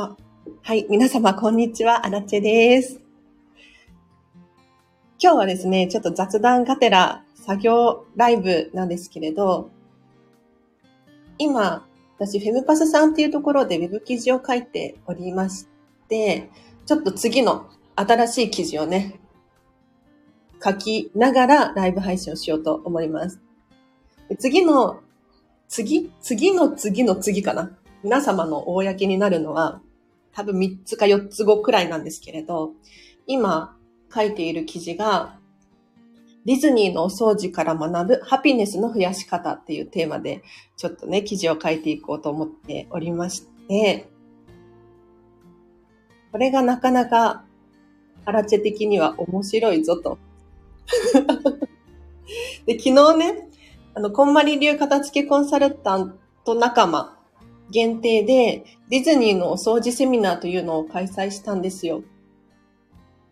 あ、はい。皆様、こんにちは。アラチェです。今日はですね、ちょっと雑談がてら作業ライブなんですけれど、今、私、フェムパスさんっていうところで web 記事を書いておりまして、ちょっと次の新しい記事をね、書きながらライブ配信をしようと思います。次の、次次の次の次かな皆様の公になるのは、多分3つか4つ後くらいなんですけれど、今書いている記事が、ディズニーのお掃除から学ぶハピネスの増やし方っていうテーマで、ちょっとね、記事を書いていこうと思っておりまして、これがなかなか、アラチェ的には面白いぞと。で、昨日ね、あの、こんまり流片付けコンサルタント仲間限定でディズニーのお掃除セミナーというのを開催したんですよ。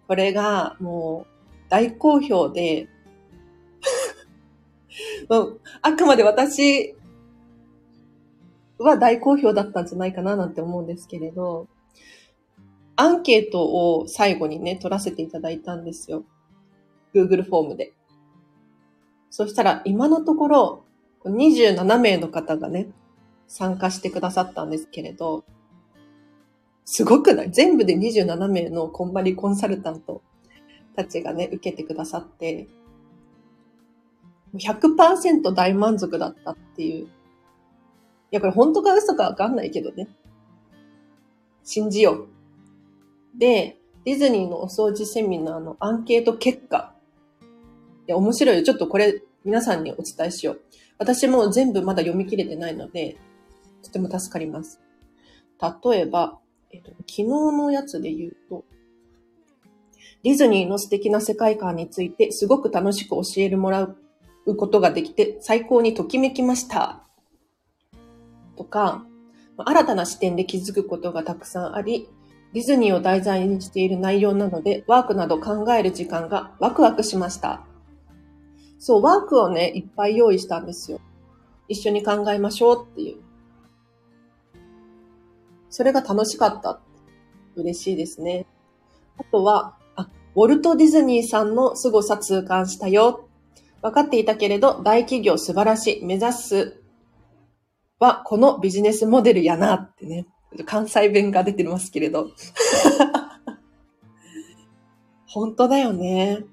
これがもう大好評で あくまで私は大好評だったんじゃないかななんて思うんですけれど、アンケートを最後にね、取らせていただいたんですよ。Google フォームで。そしたら今のところ27名の方がね、参加してくださったんですけれど、すごくない？全部で27名のコンバリコンサルタントたちがね、受けてくださって、100%大満足だったっていう。いや、これ本当か嘘かわかんないけどね。信じよう。で、ディズニーのお掃除セミナーのアンケート結果。いや、面白いよ。ちょっとこれ皆さんにお伝えしよう。私も全部まだ読み切れてないので、とても助かります。例えば、えっと、昨日のやつで言うと、ディズニーの素敵な世界観についてすごく楽しく教えるもらうことができて最高にときめきました。とか、新たな視点で気づくことがたくさんあり、ディズニーを題材にしている内容なので、ワークなど考える時間がワクワクしました。そう、ワークをね、いっぱい用意したんですよ。一緒に考えましょうっていう。それが楽しかった。嬉しいですね。あとは、あ、ウォルト・ディズニーさんの凄さ痛感したよ。分かっていたけれど、大企業素晴らしい。目指すは、このビジネスモデルやなってね。関西弁が出てますけれど。本当だよね。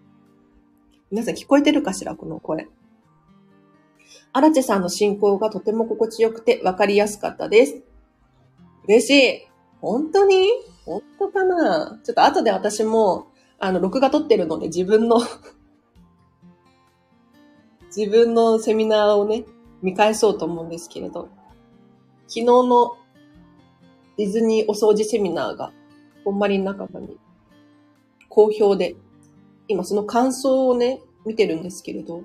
皆さん聞こえてるかしら？この声。アラチェさんの進行がとても心地よくて分かりやすかったです。嬉しい。本当に？本当かな？ちょっと後で私も、あの、録画撮ってるので自分の 自分のセミナーをね、見返そうと思うんですけれど、昨日のディズニーお掃除セミナーが、ほんまり仲間に好評で、今その感想をね、見てるんですけれど、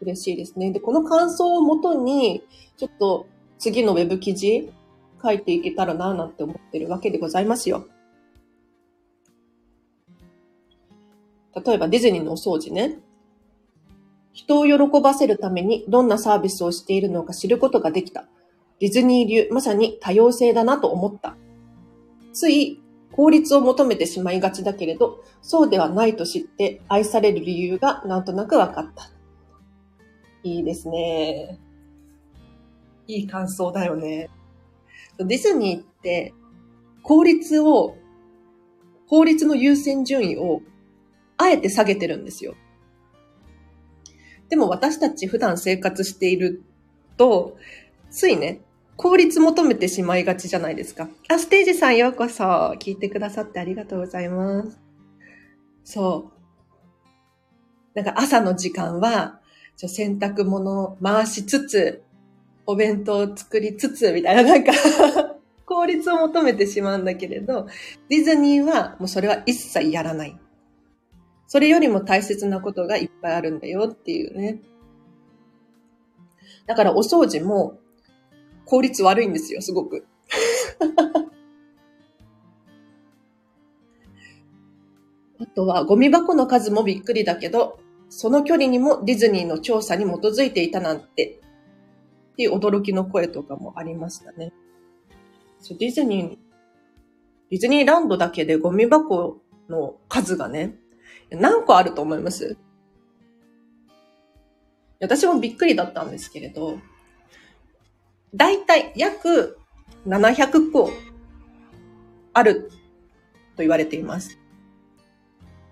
嬉しいですね。で、この感想をもとに、ちょっと次のウェブ記事書いていけたらなぁなんて思ってるわけでございますよ。例えばディズニーのお掃除ね。人を喜ばせるためにどんなサービスをしているのか知ることができた。ディズニー流、まさに多様性だなと思った。つい効率を求めてしまいがちだけれど、そうではないと知って愛される理由がなんとなく分かった。いいですね。いい感想だよね。ディズニーって、効率を、効率の優先順位を、あえて下げてるんですよ。でも私たち普段生活していると、ついね、効率求めてしまいがちじゃないですか。あ、ステージさんようこそ。聞いてくださってありがとうございます。そう。なんか朝の時間は、洗濯物回しつつ、お弁当を作りつつ、みたいな、なんか 効率を求めてしまうんだけれど、ディズニーはもうそれは一切やらない。それよりも大切なことがいっぱいあるんだよっていうね。だからお掃除も効率悪いんですよ、すごく。あとは、ゴミ箱の数もびっくりだけど、その距離にもディズニーの調査に基づいていたなんてっていう驚きの声とかもありましたね。そうディズニーディズニーランドだけでゴミ箱の数がね、何個あると思います？私もびっくりだったんですけれど、だいたい約700個あると言われています。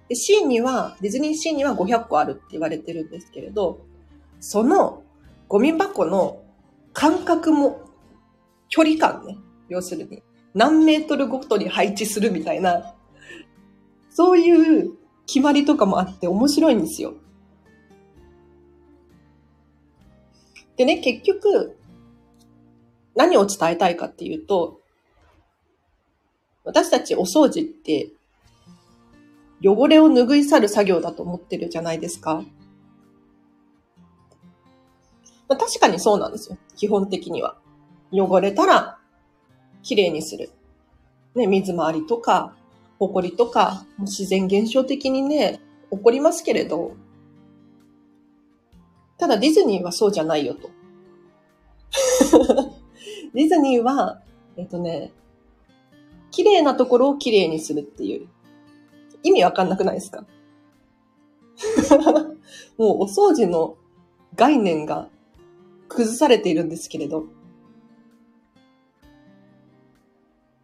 で、シーンには、ディズニーシーには500個あるって言われてるんですけれど、そのゴミ箱の間隔も、距離感ね、要するに、何メートルごとに配置するみたいな、そういう決まりとかもあって面白いんですよ。でね、結局、何を伝えたいかっていうと、私たちお掃除って汚れを拭い去る作業だと思ってるじゃないですか。まあ、確かにそうなんですよ。基本的には。汚れたら、綺麗にする。ね、水回りとか、埃とか、自然現象的にね、起こりますけれど、ただディズニーはそうじゃないよと。ディズニーは、えっとね、綺麗なところを綺麗にするっていう意味わかんなくないですか？もうお掃除の概念が崩されているんですけれど。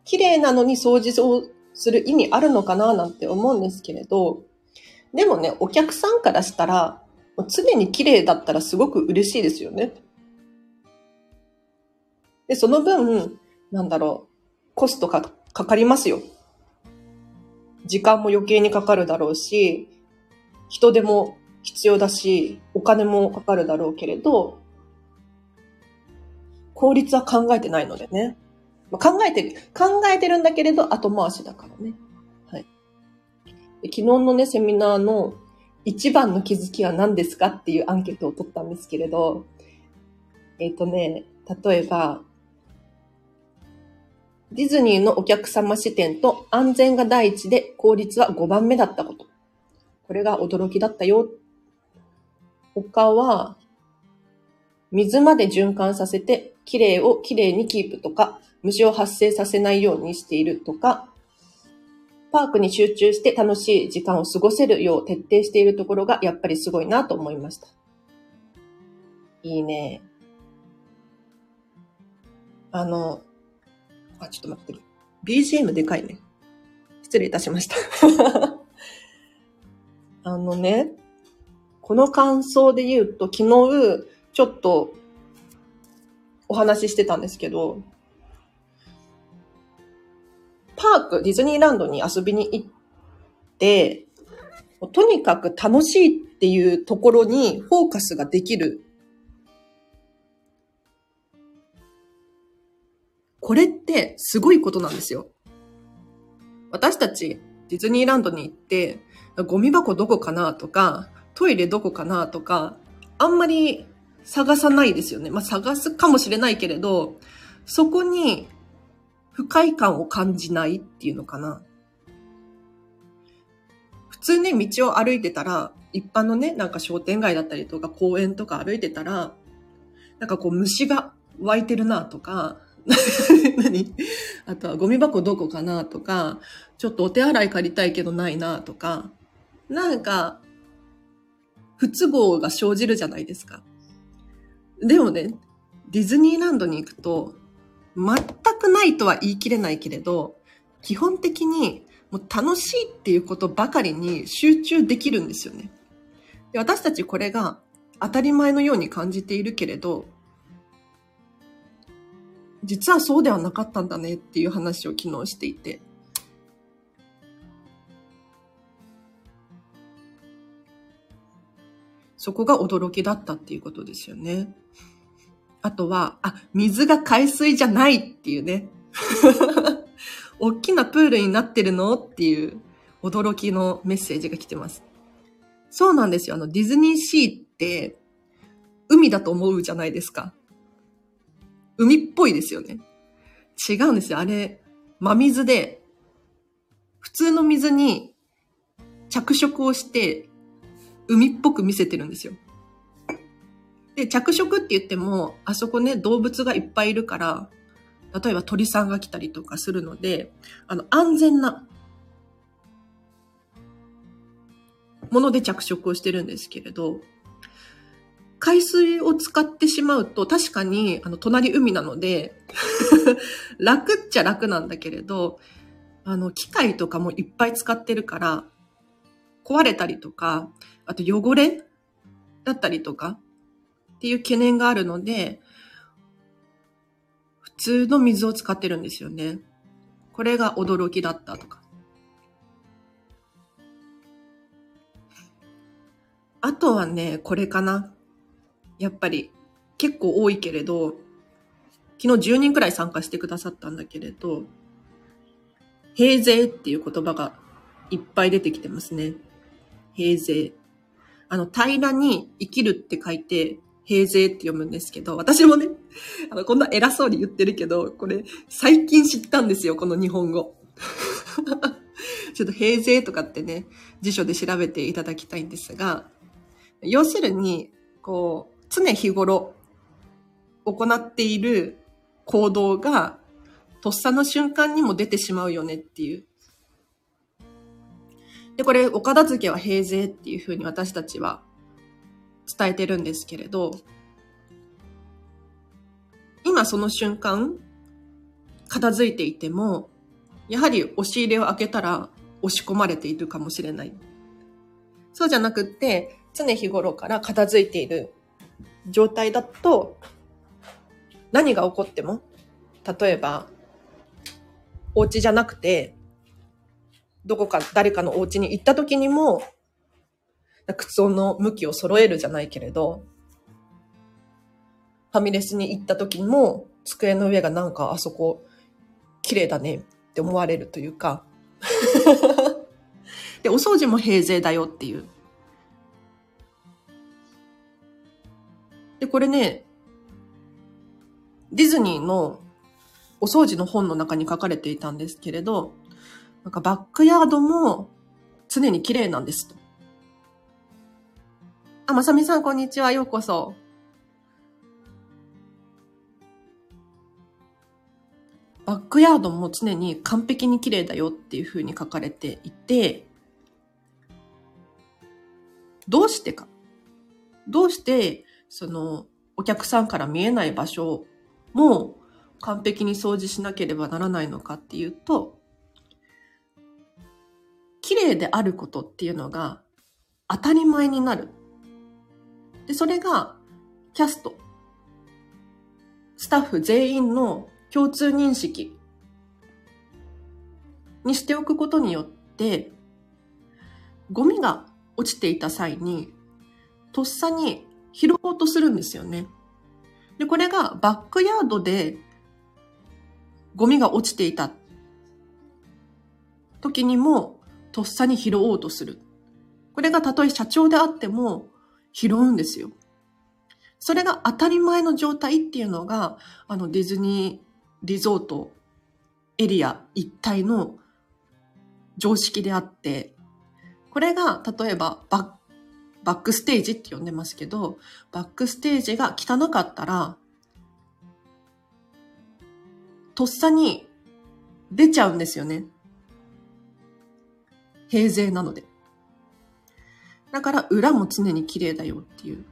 綺麗なのに掃除をする意味あるのかななんて思うんですけれど、でもね、お客さんからしたら、常に綺麗だったらすごく嬉しいですよね。で、その分、なんだろう、コストかかかりますよ。時間も余計にかかるだろうし、人手も必要だし、お金もかかるだろうけれど、効率は考えてないのでね。まあ、考えてる、考えてるんだけれど後回しだからね。はい。昨日のね、セミナーの一番の気づきは何ですかっていうアンケートを取ったんですけれど、えっ、ー、とね、例えば、ディズニーのお客様視点と安全が第一で効率は5番目だったこと。これが驚きだったよ。他は、水まで循環させて、綺麗を綺麗にキープとか、虫を発生させないようにしているとか、パークに集中して楽しい時間を過ごせるよう徹底しているところがやっぱりすごいなと思いました。いいね。あの、あ、ちょっと待ってる。BGM でかいね。失礼いたしました あのね、この感想で言うと、昨日、ちょっと、お話ししてたんですけど、パーク、ディズニーランドに遊びに行って、とにかく楽しいっていうところにフォーカスができるこれってすごいことなんですよ。私たちディズニーランドに行って、ゴミ箱どこかなとか、トイレどこかなとか、あんまり探さないですよね。まあ、探すかもしれないけれど、そこに不快感を感じないっていうのかな。普通ね、道を歩いてたら、一般のね、なんか商店街だったりとか公園とか歩いてたら、なんかこう虫が湧いてるなとか、何？あとはゴミ箱どこかなとか、ちょっとお手洗い借りたいけどないなとか、なんか、不都合が生じるじゃないですか。でもね、ディズニーランドに行くと、全くないとは言い切れないけれど、基本的にもう楽しいっていうことばかりに集中できるんですよね。で私たちこれが当たり前のように感じているけれど、実はそうではなかったんだねっていう話を昨日していて。そこが驚きだったっていうことですよね。あとは、あ、水が海水じゃないっていうね。大きなプールになってるのっていう驚きのメッセージが来てます。そうなんですよ。あの、ディズニーシーって海だと思うじゃないですか。海っぽいですよね。違うんですよ。あれ、真水で、普通の水に着色をして、海っぽく見せてるんですよ。で、着色って言っても、あそこね、動物がいっぱいいるから、例えば鳥さんが来たりとかするので、あの、安全なもので着色をしてるんですけれど、海水を使ってしまうと確かにあの隣海なので 楽っちゃ楽なんだけれど、あの機械とかもいっぱい使ってるから壊れたりとか、あと汚れだったりとかっていう懸念があるので、普通の水を使ってるんですよね。これが驚きだったとか。あとはね、これかな。やっぱり結構多いけれど、昨日10人くらい参加してくださったんだけれど、平税っていう言葉がいっぱい出てきてますね。平税。あの、平らに生きるって書いて、平税って読むんですけど、私もね、あの、こんな偉そうに言ってるけど、これ、最近知ったんですよ、この日本語。ちょっと平税とかってね、辞書で調べていただきたいんですが、要するに、こう、常日頃行っている行動が、とっさの瞬間にも出てしまうよねっていう。で、これ、お片付けは平税っていうふうに私たちは伝えてるんですけれど、今その瞬間、片付いていても、やはり押し入れを開けたら押し込まれているかもしれない。そうじゃなくって、常日頃から片付いている状態だと、何が起こっても、例えば、お家じゃなくて、どこか誰かのお家に行った時にも、靴の向きを揃えるじゃないけれど、ファミレスに行った時も、机の上がなんかあそこ綺麗だねって思われるというか で、お掃除も平税だよっていう。で、これね、ディズニーのお掃除の本の中に書かれていたんですけれど、なんかバックヤードも常に綺麗なんですと。あ、まさみさんこんにちは。ようこそ。バックヤードも常に完璧に綺麗だよっていうふうに書かれていて、どうしてか。どうしてその、お客さんから見えない場所も完璧に掃除しなければならないのかっていうと、綺麗であることっていうのが当たり前になる。で、それがキャスト、スタッフ全員の共通認識にしておくことによって、ゴミが落ちていた際に、とっさに拾おうとするんですよね。で、これがバックヤードでゴミが落ちていた時にもとっさに拾おうとする。これがたとえ社長であっても拾うんですよ。それが当たり前の状態っていうのが、あのディズニーリゾートエリア一体の常識であって、これが例えばバッバックステージって呼んでますけど、バックステージが汚かったら、とっさに出ちゃうんですよね。平税なので。だから裏も常に綺麗だよっていう。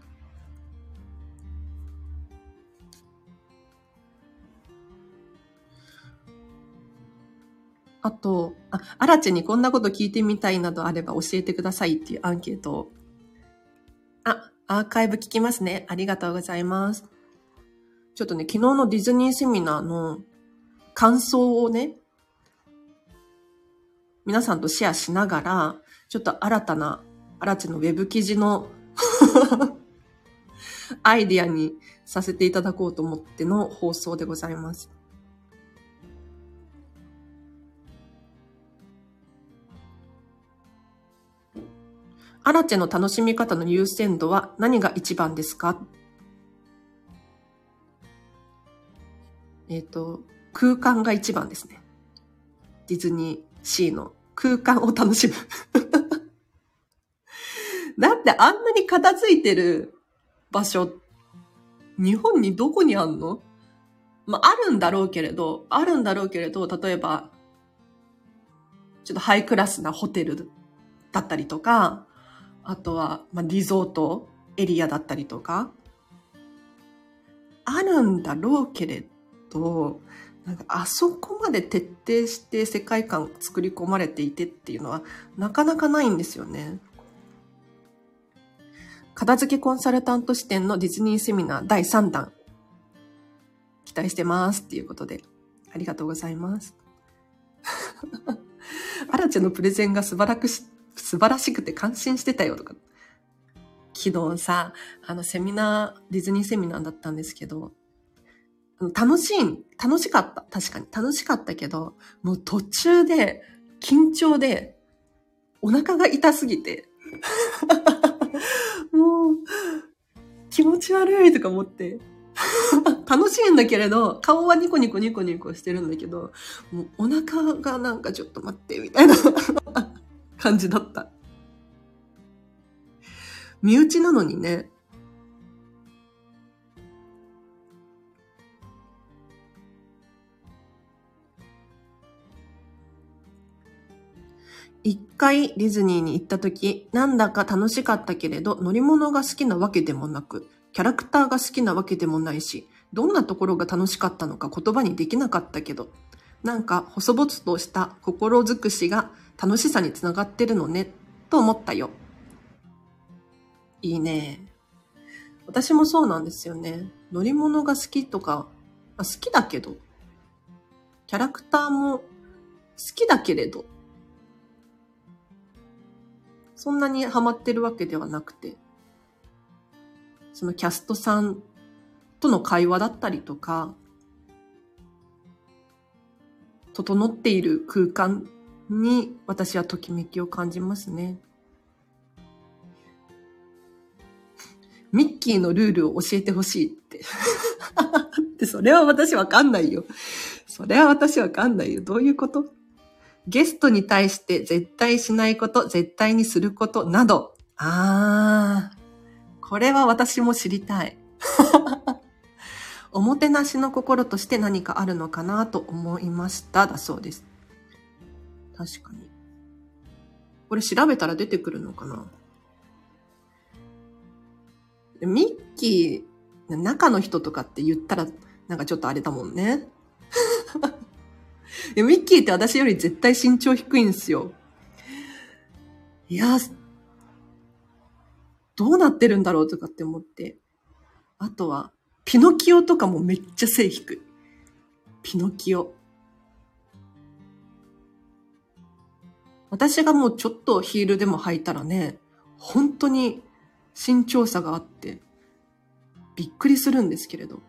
あと、あ、アラチにこんなこと聞いてみたいなどあれば教えてくださいっていうアンケートあ、アーカイブ聞きますね。ありがとうございます。ちょっとね、昨日のディズニーセミナーの感想をね、皆さんとシェアしながら、ちょっと新たな、新地のウェブ記事の アイディアにさせていただこうと思っての放送でございます。アラチェの楽しみ方の優先度は何が一番ですか？えっ、ー、と、空間が一番ですね。ディズニーシーの空間を楽しむ。だってあんなに片付いてる場所、日本にどこにあんの？まあ、あるんだろうけれど、あるんだろうけれど、例えば、ちょっとハイクラスなホテルだったりとか、あとは、ま、リゾートエリアだったりとか、あるんだろうけれど、なんかあそこまで徹底して世界観作り込まれていてっていうのはなかなかないんですよね。片付けコンサルタント視点のディズニーセミナー第3弾。期待してますっていうことで、ありがとうございます。アラチェのプレゼンが素晴らくし、素晴らしくて感心してたよとか。昨日さ、あのセミナー、ディズニーセミナーだったんですけど、楽しい、楽しかった。確かに。楽しかったけど、もう途中で、緊張で、お腹が痛すぎて、もう、気持ち悪いとか思って、楽しいんだけれど、顔はニコニコニコニコしてるんだけど、もうお腹がなんかちょっと待って、みたいな 感じだった。身内なのにね、一回ディズニーに行った時、なんだか楽しかったけれど、乗り物が好きなわけでもなく、キャラクターが好きなわけでもないし、どんなところが楽しかったのか言葉にできなかったけど、なんか細々とした心尽くしが楽しさにつながってるのね、と思ったよ。いいね。私もそうなんですよね。乗り物が好きとか、好きだけど、キャラクターも好きだけれど、そんなにハマってるわけではなくて、そのキャストさんとの会話だったりとか、整っている空間に私はときめきを感じますね。ミッキーのルールを教えてほしいって。で、それは私わかんないよ。それは私わかんないよ。どういうこと？ゲストに対して絶対しないこと、絶対にすることなど。あー。これは私も知りたい。おもてなしの心として何かあるのかなと思いました。だそうです。確かに。これ調べたら出てくるのかなミッキー、中の人とかって言ったら、なんかちょっとあれだもんね。ミッキーって私より絶対身長低いんですよ。いや、どうなってるんだろうとかって思って。あとは、ピノキオとかもめっちゃ背低い。ピノキオ。私がもうちょっとヒールでも履いたらね、本当に身長差があって、びっくりするんですけれど。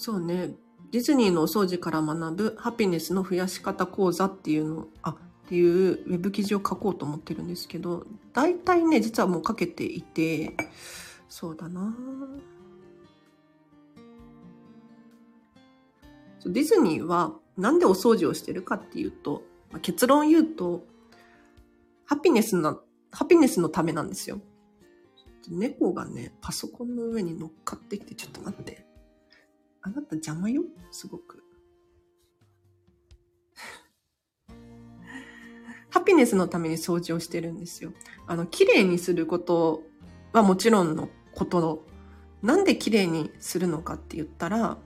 そうね。ディズニーのお掃除から学ぶハピネスの増やし方講座っていうの、あ、っていうウェブ記事を書こうと思ってるんですけど、大体ね、実はもう書けていて、そうだなディズニーはなんでお掃除をしてるかっていうと、まあ結論言うと、ハピネスな、ハピネスのためなんですよ。猫がね、パソコンの上に乗っかってきて、ちょっと待って。あなた邪魔よ？すごく。ハピネスのために掃除をしてるんですよ。あの、綺麗にすることはもちろんのこと、なんで綺麗にするのかって言ったら、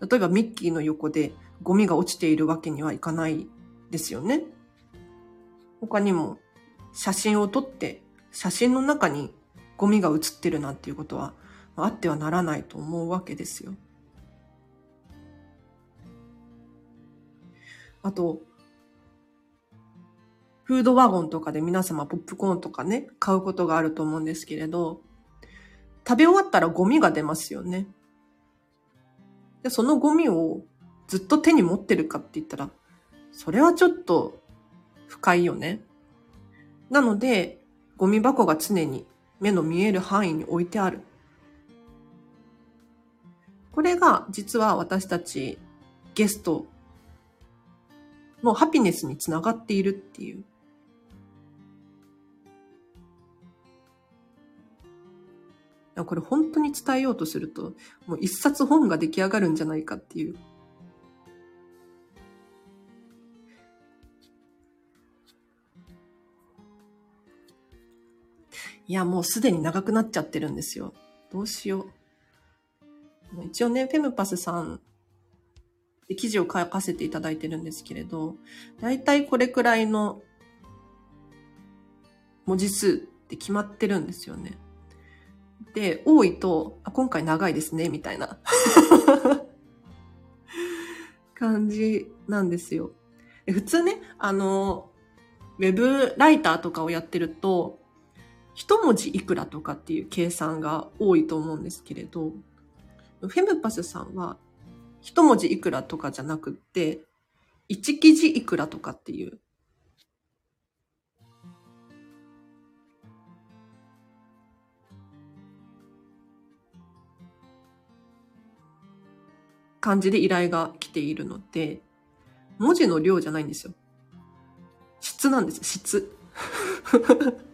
例えばミッキーの横でゴミが落ちているわけにはいかないですよね。他にも写真を撮って写真の中にゴミが写ってるなんていうことはあってはならないと思うわけですよ。あと、フードワゴンとかで皆様ポップコーンとかね、買うことがあると思うんですけれど、食べ終わったらゴミが出ますよね。で、そのゴミをずっと手に持ってるかって言ったら、それはちょっと深いよね。なので、ゴミ箱が常に目の見える範囲に置いてある。これが実は私たちゲストのハピネスにつながっているっていう。これ本当に伝えようとすると、もう一冊本が出来上がるんじゃないかっていういや、もうすでに長くなっちゃってるんですよ。どうしよう。一応ね、フェムパスさんで記事を書かせていただいてるんですけれど、だいたいこれくらいの文字数って決まってるんですよね。で、多いと、あ、今回長いですね、みたいな 感じなんですよ。普通ね、あの、ウェブライターとかをやってると、一文字いくらとかっていう計算が多いと思うんですけれど、フェムパスさんは一文字いくらとかじゃなくて、一記事いくらとかっていう。感じで依頼が来ているので、文字の量じゃないんですよ。質なんです、質。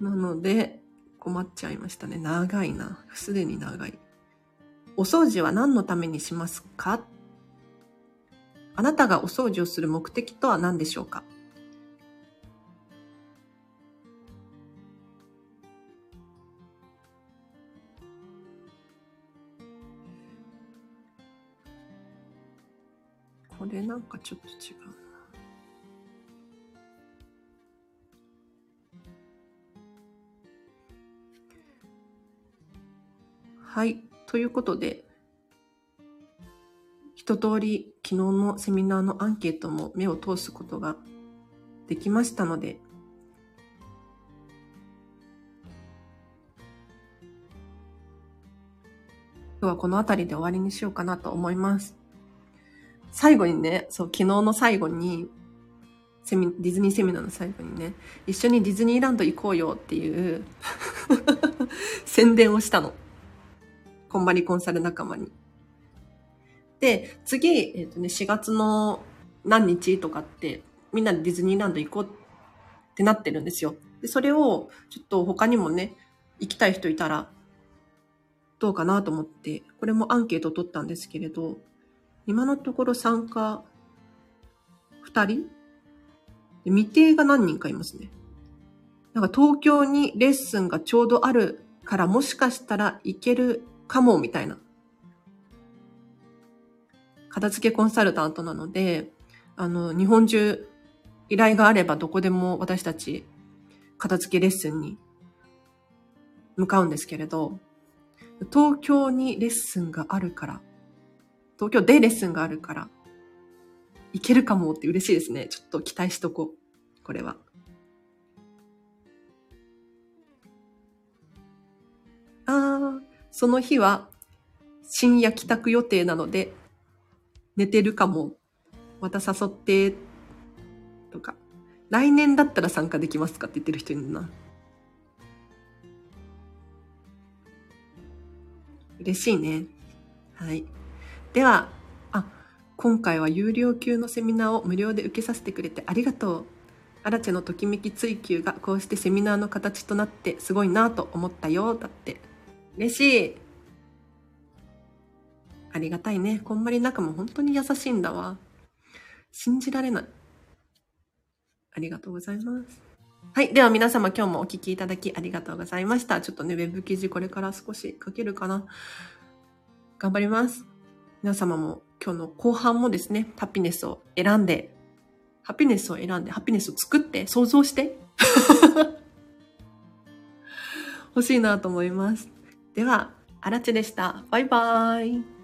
なので、困っちゃいましたね。長いな。すでに長い。お掃除は何のためにしますか？あなたがお掃除をする目的とは何でしょうか？これなんかちょっと違う。はい。ということで、一通り昨日のセミナーのアンケートも目を通すことができましたので、今日はこの辺りで終わりにしようかなと思います。最後にね、そう、昨日の最後に、セミ、ディズニーセミナーの最後にね、一緒にディズニーランド行こうよっていう 宣伝をしたの。こんまりコンサル仲間に。で、次、えっ、ー、とね、4月の何日とかって、みんなでディズニーランド行こうってなってるんですよ。で、それを、ちょっと他にもね、行きたい人いたら、どうかなと思って、これもアンケート取ったんですけれど、今のところ参加2人？未定が何人かいますね。なんか東京にレッスンがちょうどあるからもしかしたら行けるかも、みたいな。片付けコンサルタントなので、あの、日本中依頼があればどこでも私たち片付けレッスンに向かうんですけれど、東京にレッスンがあるから、東京でレッスンがあるから、いけるかもって嬉しいですね。ちょっと期待しとこう。これは。あー、その日は深夜帰宅予定なので、寝てるかも。また誘って、とか。来年だったら参加できますかって言ってる人いるな。嬉しいね。はい。では、あ、今回は有料級のセミナーを無料で受けさせてくれてありがとう。アラチェのときめき追求がこうしてセミナーの形となってすごいなと思ったよ。だって。嬉しい。ありがたいね。こんまり仲も本当に優しいんだわ。信じられない。ありがとうございます。はい。では皆様今日もお聞きいただきありがとうございました。ちょっとね、ウェブ記事これから少し書けるかな。頑張ります。皆様も今日の後半もですね、ハピネスを選んで、ハピネスを選んで、ハピネスを作って、想像して 欲しいなと思います。では、あらちでした。バイバーイ。